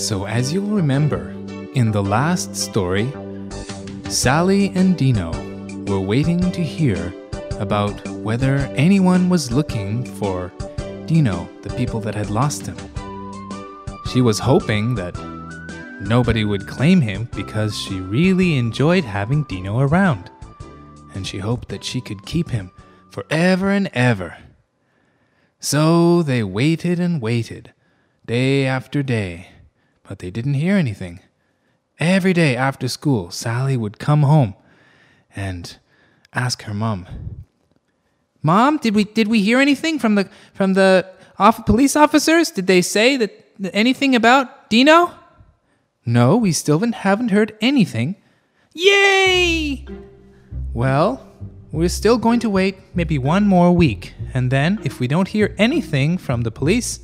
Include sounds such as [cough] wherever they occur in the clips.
So, as you'll remember, in the last story, Sally and Dino were waiting to hear about whether anyone was looking for Dino, the people that had lost him. She was hoping that nobody would claim him because she really enjoyed having Dino around, and she hoped that she could keep him forever and ever. So they waited and waited, day after day, but they didn't hear anything. Every day after school, Sally would come home and ask her mom, "Mom, did we did we hear anything from the from the off- police officers? Did they say that anything about Dino?" No, we still haven't heard anything. Yay! Well, we're still going to wait maybe one more week, and then if we don't hear anything from the police,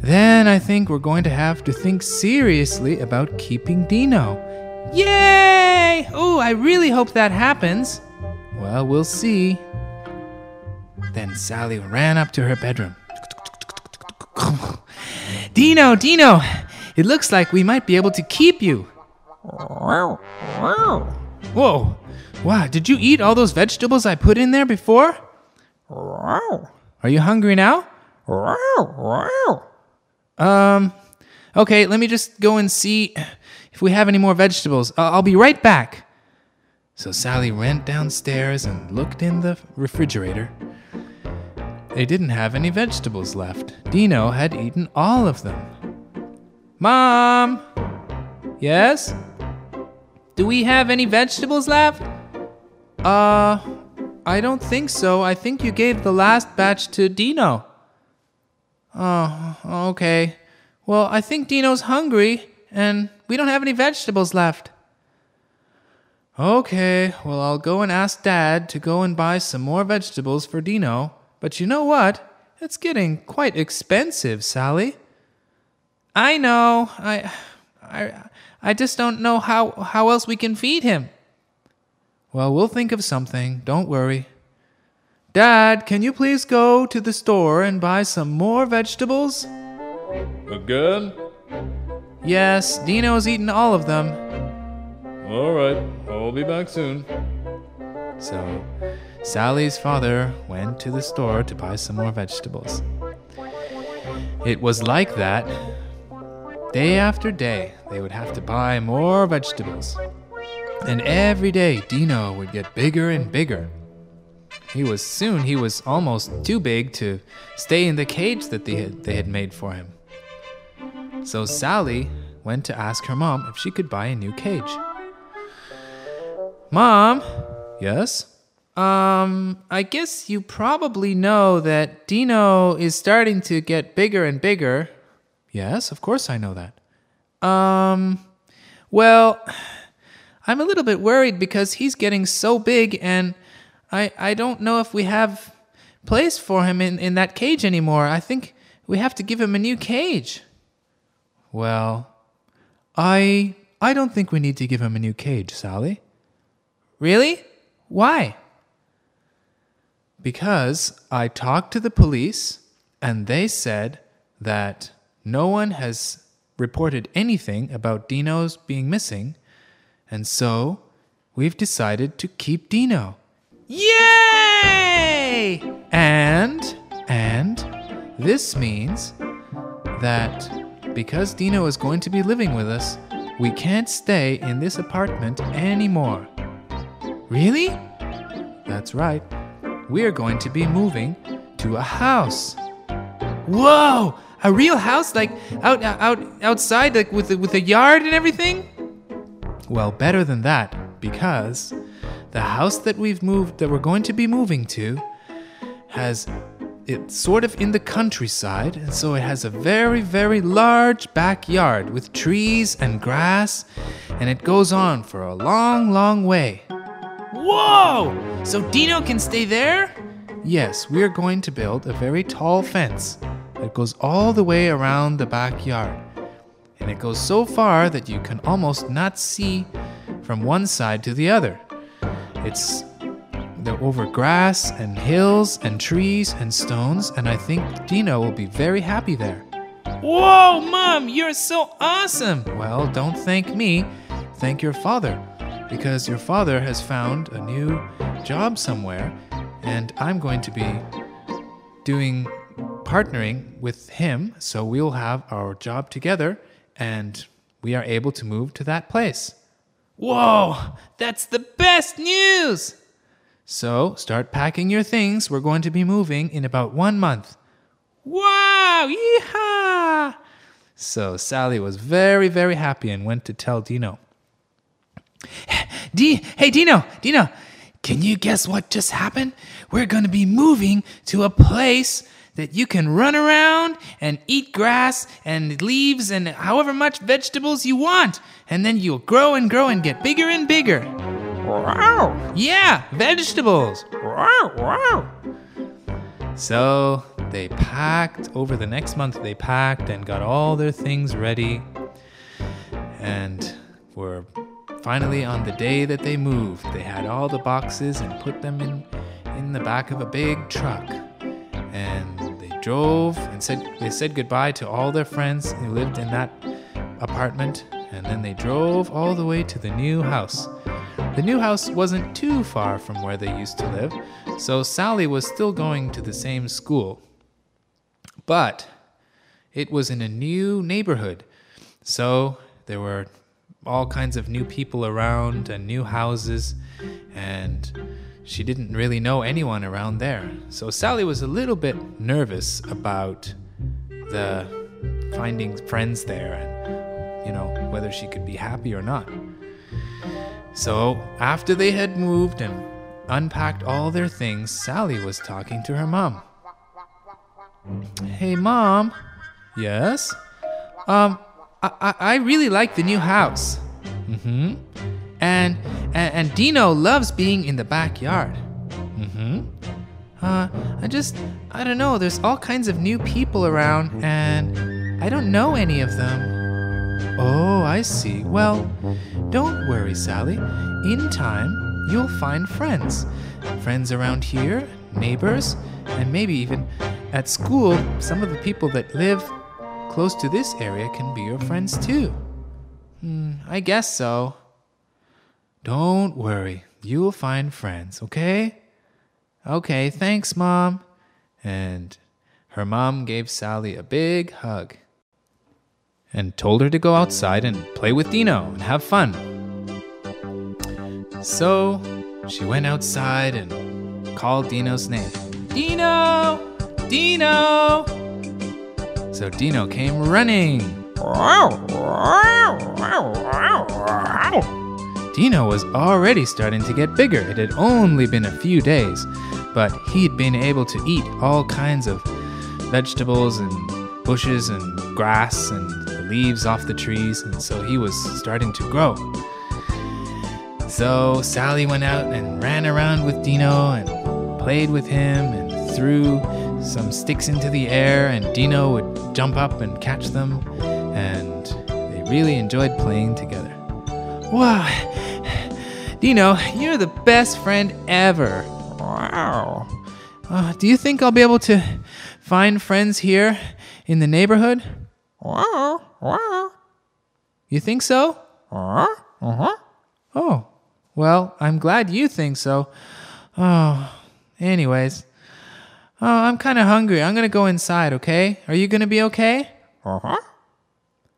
then I think we're going to have to think seriously about keeping Dino. Yay! Oh, I really hope that happens. Well, we'll see. Then Sally ran up to her bedroom. [laughs] Dino, Dino, it looks like we might be able to keep you. Whoa. Wow, did you eat all those vegetables I put in there before? Are you hungry now? Um, okay, let me just go and see if we have any more vegetables. Uh, I'll be right back. So Sally went downstairs and looked in the refrigerator. They didn't have any vegetables left. Dino had eaten all of them. Mom! Yes? Do we have any vegetables left? Uh, I don't think so. I think you gave the last batch to Dino. Oh, oh, okay. Well, I think Dino's hungry, and we don't have any vegetables left. Okay, well, I'll go and ask Dad to go and buy some more vegetables for Dino. But you know what? It's getting quite expensive, Sally. I know. I I I just don't know how how else we can feed him. Well, we'll think of something. Don't worry. Dad, can you please go to the store and buy some more vegetables? Again? Yes, Dino's eaten all of them. All right, I'll be back soon. So, Sally's father went to the store to buy some more vegetables. It was like that. Day after day, they would have to buy more vegetables. And every day, Dino would get bigger and bigger. He was soon he was almost too big to stay in the cage that they had, they had made for him. So Sally went to ask her mom if she could buy a new cage. Mom, yes? Um, I guess you probably know that Dino is starting to get bigger and bigger. Yes, of course I know that. Um, well, [sighs] I'm a little bit worried because he's getting so big and I, I don't know if we have place for him in, in that cage anymore. I think we have to give him a new cage. Well, I I don't think we need to give him a new cage, Sally. Really? Why? Because I talked to the police and they said that no one has reported anything about Dino's being missing, and so we've decided to keep Dino. Yay! And, and, this means that because Dino is going to be living with us, we can't stay in this apartment anymore. Really? That's right. We're going to be moving to a house. Whoa! A real house, like out, out, outside, like with with a yard and everything. Well, better than that, because the house that we've moved, that we're going to be moving to, has it's sort of in the countryside, and so it has a very, very large backyard with trees and grass, and it goes on for a long, long way. Whoa! So Dino can stay there? Yes, we are going to build a very tall fence that goes all the way around the backyard. And it goes so far that you can almost not see from one side to the other. It's they're over grass and hills and trees and stones, and I think Dino will be very happy there. Whoa, Mom, you're so awesome! Well, don't thank me. Thank your father. Because your father has found a new job somewhere, and I'm going to be doing partnering with him, so we'll have our job together and we are able to move to that place. Whoa, that's the best news! So start packing your things. We're going to be moving in about one month. Wow, yeehaw! So Sally was very, very happy and went to tell Dino. D- hey, Dino, Dino, can you guess what just happened? We're going to be moving to a place that you can run around and eat grass and leaves and however much vegetables you want. And then you'll grow and grow and get bigger and bigger. Wow. Yeah, vegetables. Wow, wow. So they packed over the next month, they packed and got all their things ready. And were finally on the day that they moved, they had all the boxes and put them in, in the back of a big truck. And drove and said they said goodbye to all their friends who lived in that apartment and then they drove all the way to the new house. The new house wasn't too far from where they used to live, so Sally was still going to the same school. But it was in a new neighborhood, so there were all kinds of new people around and new houses, and she didn't really know anyone around there. So Sally was a little bit nervous about the finding friends there and you know whether she could be happy or not. So after they had moved and unpacked all their things, Sally was talking to her mom. Hey mom. Yes? Um I I really like the new house. Mm Mhm. And, and, and Dino loves being in the backyard. Mm-hmm. Uh, I just, I don't know, there's all kinds of new people around, and I don't know any of them. Oh, I see. Well, don't worry, Sally. In time, you'll find friends. Friends around here, neighbors, and maybe even at school, some of the people that live close to this area can be your friends too. Hmm, I guess so. Don't worry, you'll find friends, okay? Okay, thanks, Mom. And her mom gave Sally a big hug and told her to go outside and play with Dino and have fun. So she went outside and called Dino's name Dino! Dino! So Dino came running. Dino was already starting to get bigger. It had only been a few days, but he'd been able to eat all kinds of vegetables and bushes and grass and the leaves off the trees, and so he was starting to grow. So Sally went out and ran around with Dino and played with him and threw some sticks into the air, and Dino would jump up and catch them, and they really enjoyed playing together. Wow, Dino, you're the best friend ever. Wow. Uh, do you think I'll be able to find friends here in the neighborhood? Wow. Wow. You think so? Uh huh. Oh, well, I'm glad you think so. Oh, anyways. Oh, I'm kind of hungry. I'm going to go inside, okay? Are you going to be okay? Uh huh.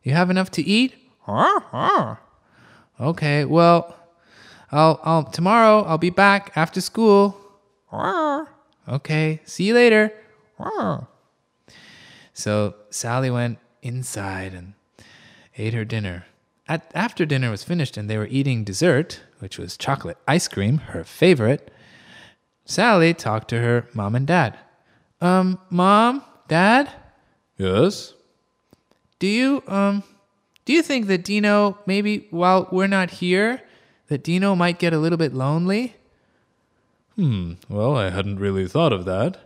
You have enough to eat? Uh huh. Okay, well, I'll, I'll tomorrow I'll be back after school. Okay, see you later. So Sally went inside and ate her dinner. At, after dinner was finished and they were eating dessert, which was chocolate ice cream, her favorite, Sally talked to her mom and dad. Um, mom, dad? Yes? Do you, um, do you think that Dino, maybe while we're not here, that Dino might get a little bit lonely? Hmm, well, I hadn't really thought of that.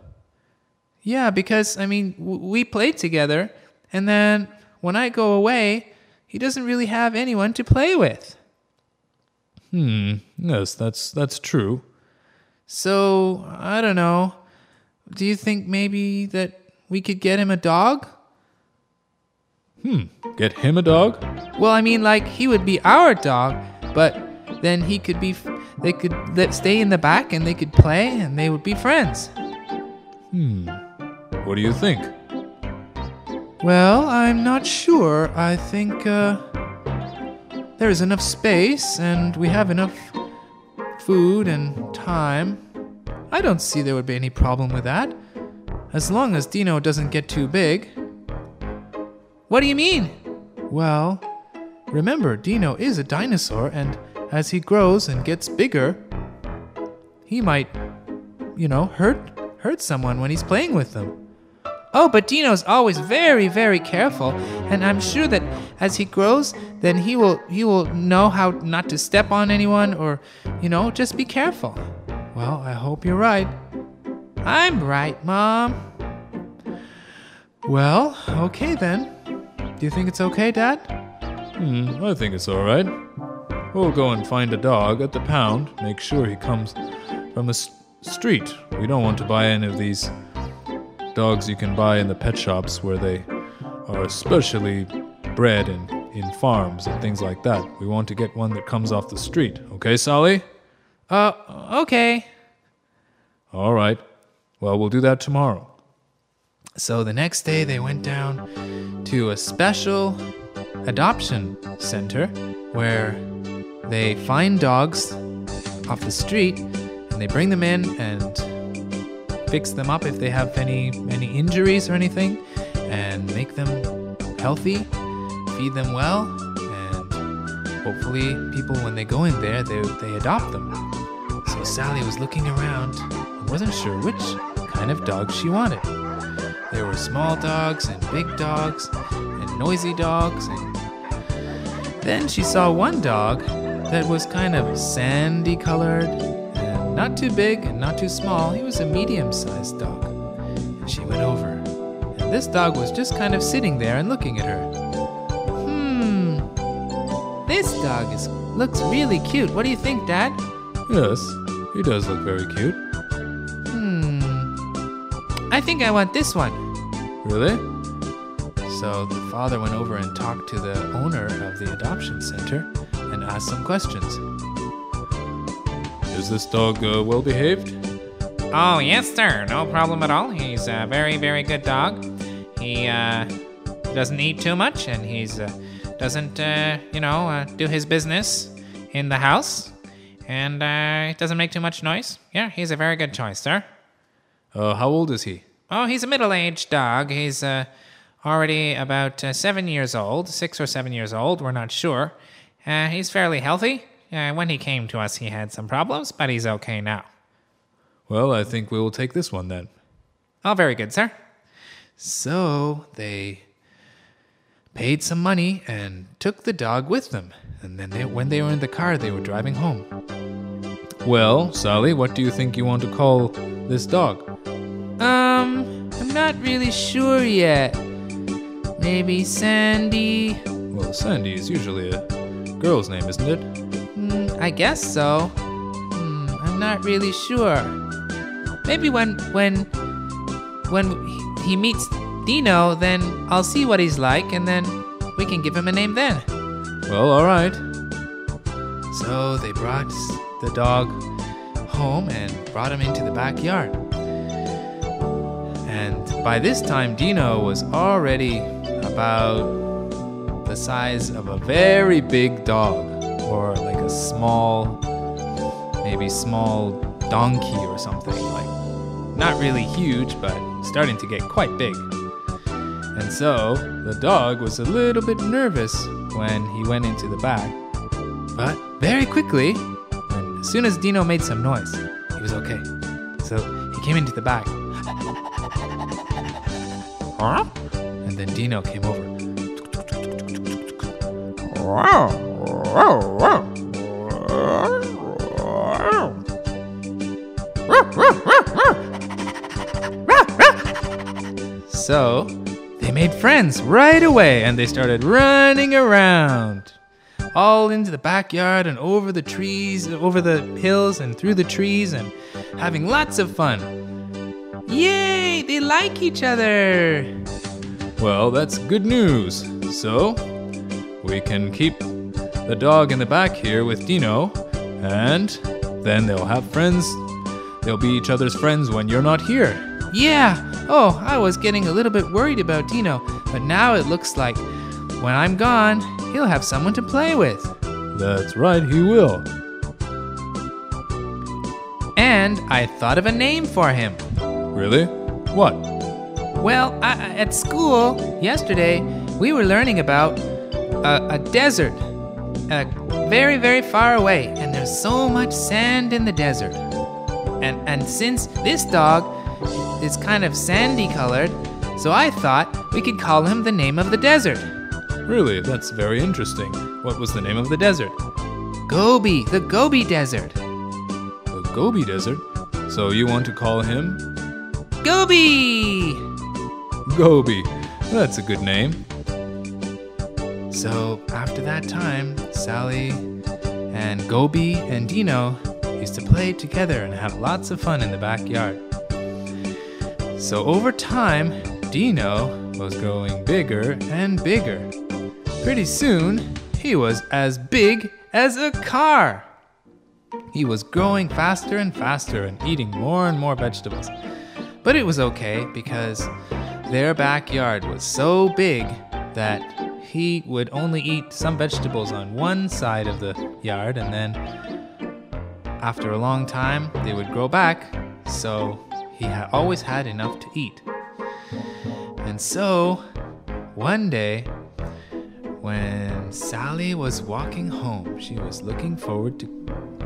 Yeah, because, I mean, w- we played together, and then when I go away, he doesn't really have anyone to play with. Hmm, yes, that's, that's true. So, I don't know. Do you think maybe that we could get him a dog? Hmm, get him a dog? Well, I mean, like he would be our dog, but then he could be. They could stay in the back and they could play and they would be friends. Hmm, what do you think? Well, I'm not sure. I think uh, there is enough space and we have enough food and time. I don't see there would be any problem with that. As long as Dino doesn't get too big. What do you mean? Well, remember, Dino is a dinosaur, and as he grows and gets bigger, he might, you know, hurt hurt someone when he's playing with them. Oh, but Dino's always very, very careful, and I'm sure that as he grows, then he will he will know how not to step on anyone or, you know, just be careful. Well, I hope you're right. I'm right, Mom. Well, okay then. Do you think it's okay, Dad? Hmm, I think it's alright. We'll go and find a dog at the pound, make sure he comes from the street. We don't want to buy any of these dogs you can buy in the pet shops where they are especially bred in, in farms and things like that. We want to get one that comes off the street. Okay, Sally? Uh, okay. All right. Well, we'll do that tomorrow. So the next day they went down to a special adoption center where they find dogs off the street and they bring them in and fix them up if they have any any injuries or anything and make them healthy, feed them well and hopefully people when they go in there they, they adopt them. So Sally was looking around and wasn't sure which kind of dog she wanted. There were small dogs and big dogs and noisy dogs and then she saw one dog that was kind of sandy colored and not too big and not too small. He was a medium-sized dog. And she went over. And this dog was just kind of sitting there and looking at her. Hmm. This dog is looks really cute. What do you think, Dad? Yes, he does look very cute. Hmm. I think I want this one. Really? So the father went over and talked to the owner of the adoption center and ask some questions. Is this dog uh, well behaved? Oh, yes, sir. No problem at all. He's a very, very good dog. He uh, doesn't eat too much, and he's uh, doesn't, uh, you know, uh, do his business in the house, and uh, doesn't make too much noise. Yeah, he's a very good choice, sir. Uh, how old is he? Oh, he's a middle-aged dog. He's uh, already about uh, seven years old, six or seven years old. We're not sure. Uh, he's fairly healthy. Uh, when he came to us, he had some problems, but he's okay now. Well, I think we will take this one then. Oh, very good, sir. So they paid some money and took the dog with them. And then they, when they were in the car, they were driving home. Well, Sally, what do you think you want to call this dog? Um, I'm not really sure yet. Maybe Sandy. Well, Sandy is usually a girl's name, isn't it? Hmm, I guess so. Hmm, I'm not really sure. Maybe when when when he- he meets Dino, then I'll see what he's like, and then we can give him a name then. Well, all right. So they brought the dog home and brought him into the backyard. And by this time, Dino was already about the size of a very big dog, or like a small, maybe small donkey or something. Like, not really huge, but starting to get quite big. And so the dog was a little bit nervous when he went into the back. But very quickly, and as soon as Dino made some noise, he was okay. So he came into the back. Huh? [laughs] And then Dino came over. So they made friends right away and they started running around. All into the backyard and over the trees, over the hills and through the trees and having lots of fun. Yay! They like each other! Well, that's good news. So, we can keep the dog in the back here with Dino, and then they'll have friends. They'll be each other's friends when you're not here. Yeah. Oh, I was getting a little bit worried about Dino, but now it looks like when I'm gone, he'll have someone to play with. That's right, he will. And I thought of a name for him. Really? What? Well, I, at school yesterday, we were learning about a, a desert, uh, very, very far away, and there's so much sand in the desert. And and since this dog is kind of sandy colored, so I thought we could call him the name of the desert, Really? That's very interesting. What was the name of the desert? Gobi, the Gobi Desert. The Gobi Desert. So you want to call him Gobi. Gobi? That's a good name. So after that time, Sally and Gobi and Dino used to play together and have lots of fun in the backyard. So over time, Dino was growing bigger and bigger. Pretty soon, he was as big as a car. He was growing faster and faster and eating more and more vegetables. But it was okay because their backyard was so big that he would only eat some vegetables on one side of the yard and then after a long time they would grow back so he always had enough to eat. And so one day when Sally was walking home, she was looking forward to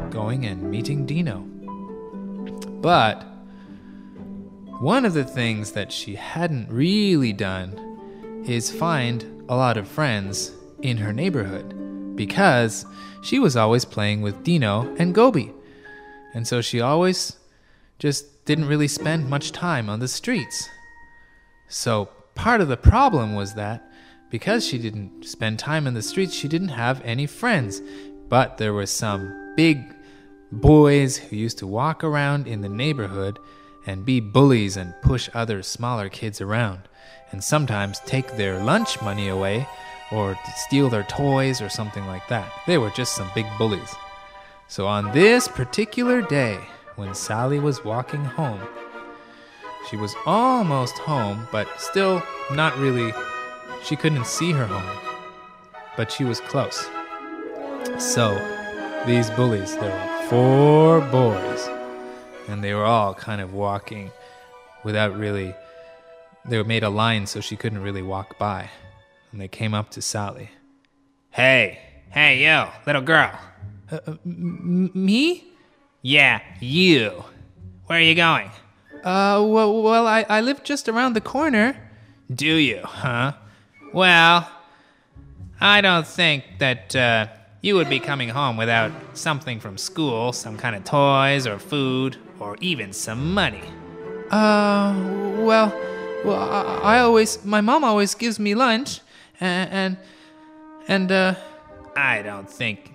going and meeting Dino. But one of the things that she hadn't really done is find a lot of friends in her neighborhood because she was always playing with Dino and Gobi. And so she always just didn't really spend much time on the streets. So part of the problem was that because she didn't spend time in the streets, she didn't have any friends. But there were some big boys who used to walk around in the neighborhood and be bullies and push other smaller kids around, and sometimes take their lunch money away or steal their toys or something like that. They were just some big bullies. So on this particular day, when Sally was walking home, she was almost home, but still not really. She couldn't see her home, but she was close. So, these bullies, there were four boys, and they were all kind of walking without really. They made a line so she couldn't really walk by. And they came up to Sally. Hey, hey, you, little girl. M- me? Yeah, you. Where are you going? Uh, well, well I, I live just around the corner. Do you, huh? Well, I don't think that uh, you would be coming home without something from school, some kind of toys or food, or even some money. Uh, well, well, I, I always, my mom always gives me lunch, and, and, and uh, I don't think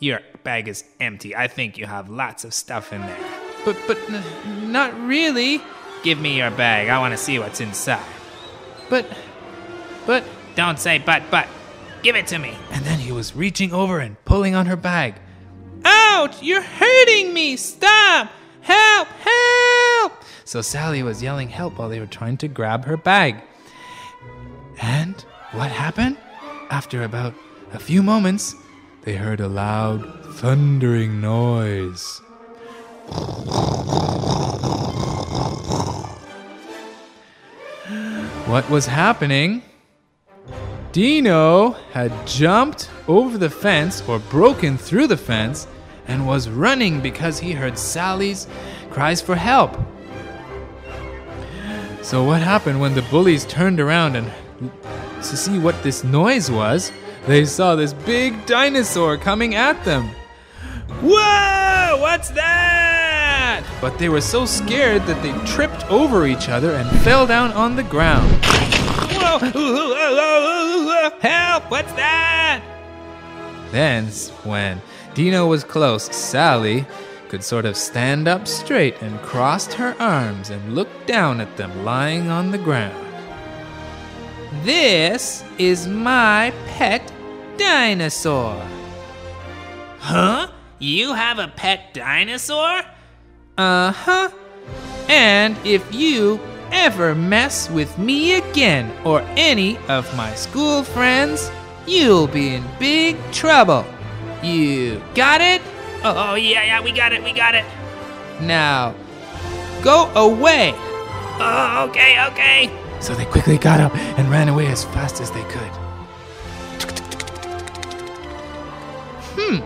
your bag is empty. I think you have lots of stuff in there. but, but, n- not really. Give me your bag. I want to see what's inside. But, but, Don't say but, but. Give it to me. and then he was reaching over and pulling on her bag. Ouch! You're hurting me! Stop! Help! Help! So Sally was yelling help while they were trying to grab her bag. And what happened? After about a few moments, they heard a loud, thundering noise. What was happening? Dino had jumped over the fence or broken through the fence and was running because he heard Sally's cries for help. So, what happened when the bullies turned around and to see what this noise was? They saw this big dinosaur coming at them. Whoa! What's that? But they were so scared that they tripped over each other and fell down on the ground. Whoa! Help! What's that? Then, when Dino was close, Sally could sort of stand up straight and crossed her arms and looked down at them lying on the ground. This is my pet dinosaur. Huh? You have a pet dinosaur? Uh huh. And if you ever mess with me again or any of my school friends, you'll be in big trouble. You got it? Oh, yeah, yeah, we got it, we got it. Now, go away. Oh, okay, okay. So they quickly got up and ran away as fast as they could. Hmm.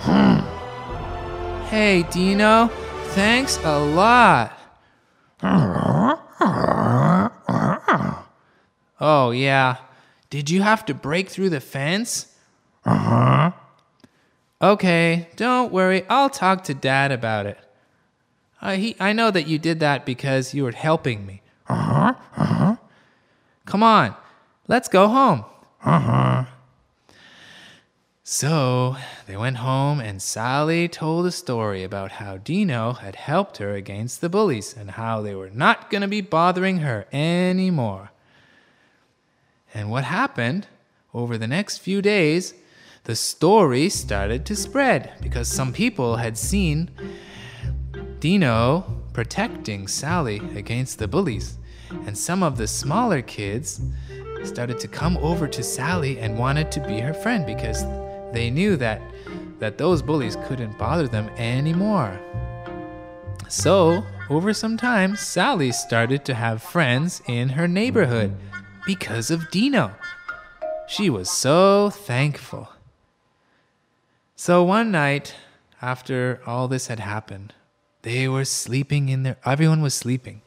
Hmm. Hey, Dino, thanks a lot. Oh, yeah. Did you have to break through the fence? Uh huh. Okay, don't worry. I'll talk to Dad about it. Uh, he, I know that you did that because you were helping me. Uh huh. Uh huh. Come on, let's go home. Uh huh. So they went home, and Sally told a story about how Dino had helped her against the bullies and how they were not going to be bothering her anymore. And what happened over the next few days, the story started to spread because some people had seen Dino protecting Sally against the bullies. And some of the smaller kids started to come over to Sally and wanted to be her friend because they knew that that those bullies couldn't bother them anymore. So, over some time, Sally started to have friends in her neighborhood because of Dino. She was so thankful. So one night, after all this had happened, they were sleeping in their everyone was sleeping.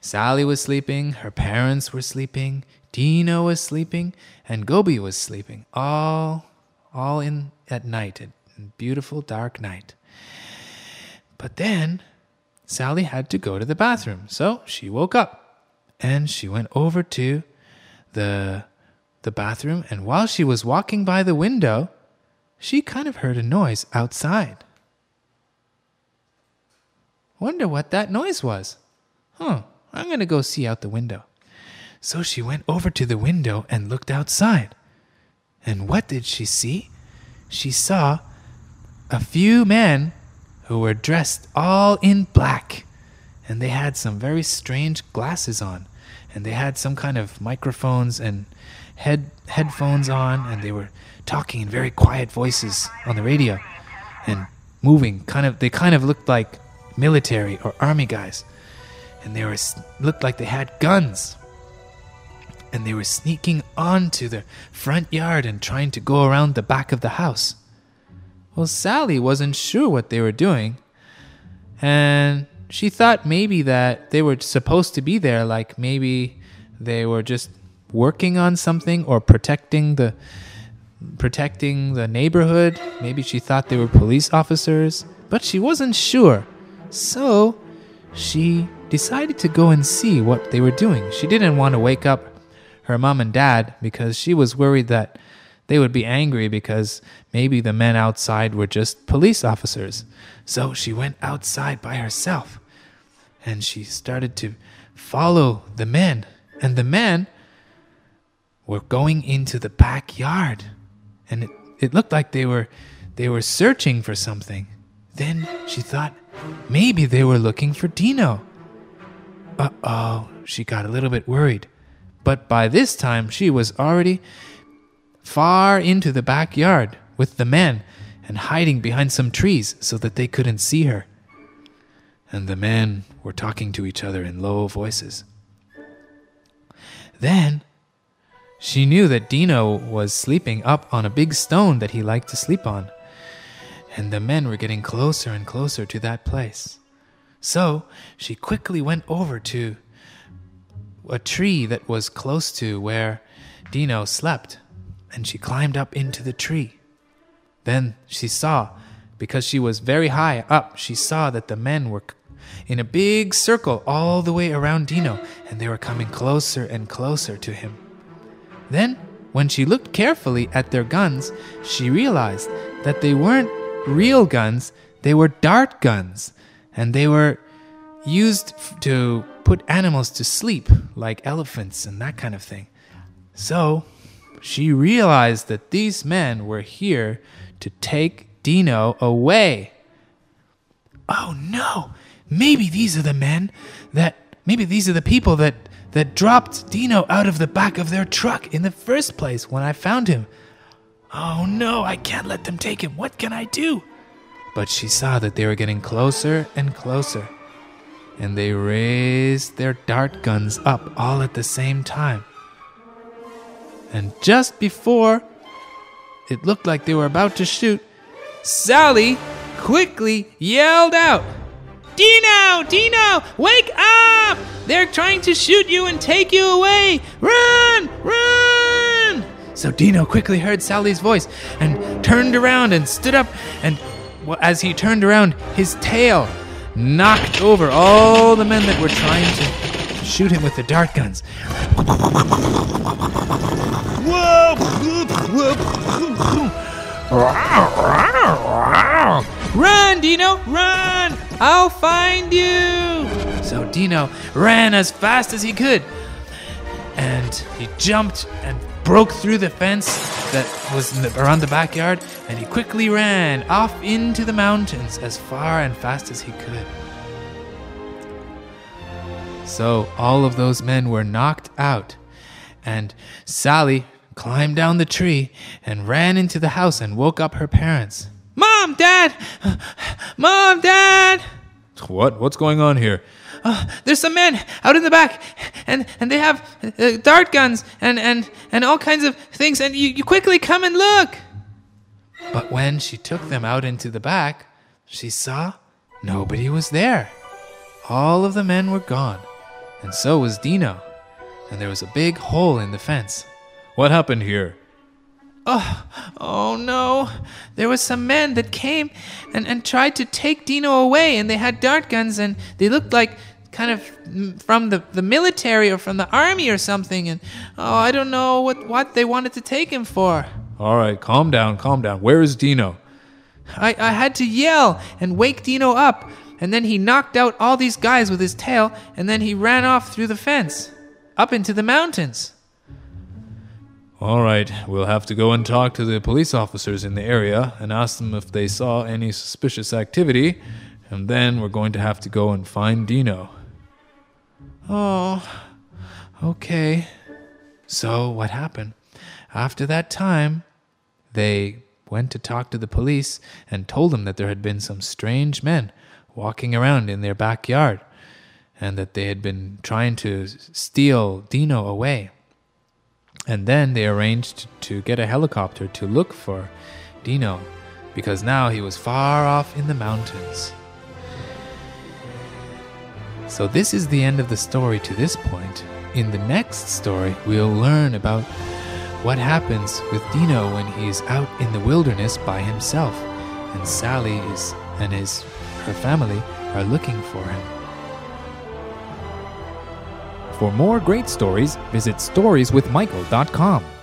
Sally was sleeping, her parents were sleeping, Dino was sleeping, and Gobi was sleeping. All all in at night, a beautiful dark night. But then Sally had to go to the bathroom, so she woke up and she went over to the the bathroom and while she was walking by the window, she kind of heard a noise outside. Wonder what that noise was. Huh, I'm to go see out the window. So she went over to the window and looked outside. And what did she see? She saw a few men who were dressed all in black. And they had some very strange glasses on. And they had some kind of microphones and head headphones on and they were talking in very quiet voices on the radio and moving. Kind of they kind of looked like military or army guys. And they were looked like they had guns. And they were sneaking onto the front yard and trying to go around the back of the house. Well, Sally wasn't sure what they were doing, and she thought maybe that they were supposed to be there, like maybe they were just working on something or protecting the protecting the neighborhood. Maybe she thought they were police officers, but she wasn't sure. So, she decided to go and see what they were doing. She didn't want to wake up her mom and dad because she was worried that they would be angry because maybe the men outside were just police officers. So she went outside by herself and she started to follow the men. And the men were going into the backyard. And it, it looked like they were they were searching for something. Then she thought maybe they were looking for Dino. Uh oh, she got a little bit worried. But by this time, she was already far into the backyard with the men and hiding behind some trees so that they couldn't see her. And the men were talking to each other in low voices. Then she knew that Dino was sleeping up on a big stone that he liked to sleep on, and the men were getting closer and closer to that place. So she quickly went over to a tree that was close to where Dino slept, and she climbed up into the tree. Then she saw, because she was very high up, she saw that the men were in a big circle all the way around Dino, and they were coming closer and closer to him. Then, when she looked carefully at their guns, she realized that they weren't real guns, they were dart guns, and they were used to put animals to sleep, like elephants and that kind of thing. So she realized that these men were here to take Dino away. Oh no! Maybe these are the men that. Maybe these are the people that that dropped Dino out of the back of their truck in the first place when I found him. Oh no, I can't let them take him. What can I do? But she saw that they were getting closer and closer, and they raised their dart guns up all at the same time. And just before it looked like they were about to shoot, Sally quickly yelled out, Dino! Dino! Wake up! They're trying to shoot you and take you away! Run! Run! So Dino quickly heard Sally's voice and turned around and stood up. And as he turned around, his tail knocked over all the men that were trying to shoot him with the dart guns. Run, Dino! Run! I'll find you! So Dino ran as fast as he could. And he jumped and broke through the fence that was the, around the backyard. And he quickly ran off into the mountains as far and fast as he could. So all of those men were knocked out. And Sally climbed down the tree and ran into the house and woke up her parents. Mom! Dad! Mom! Dad! What? What's going on here? Uh, there's some men out in the back, and, and they have uh, dart guns and, and, and all kinds of things, and you, you quickly come and look! But when she took them out into the back, she saw nobody was there. All of the men were gone, and so was Dino. And there was a big hole in the fence. What happened here? Oh oh no! There was some men that came and, and tried to take Dino away, and they had dart guns, and they looked like kind of from the, the military or from the army or something, and oh, I don't know what, what they wanted to take him for. All right, calm down, calm down. Where is Dino? I, I had to yell and wake Dino up, and then he knocked out all these guys with his tail, and then he ran off through the fence up into the mountains. All right, we'll have to go and talk to the police officers in the area and ask them if they saw any suspicious activity, and then we're going to have to go and find Dino. Oh, okay. So what happened? After that time, they went to talk to the police and told them that there had been some strange men walking around in their backyard and that they had been trying to steal Dino away. And then they arranged to get a helicopter to look for Dino because now he was far off in the mountains. So, this is the end of the story to this point. In the next story, we'll learn about what happens with Dino when he's out in the wilderness by himself, and Sally is and his her family are looking for him. For more great stories, visit storieswithmichael.com.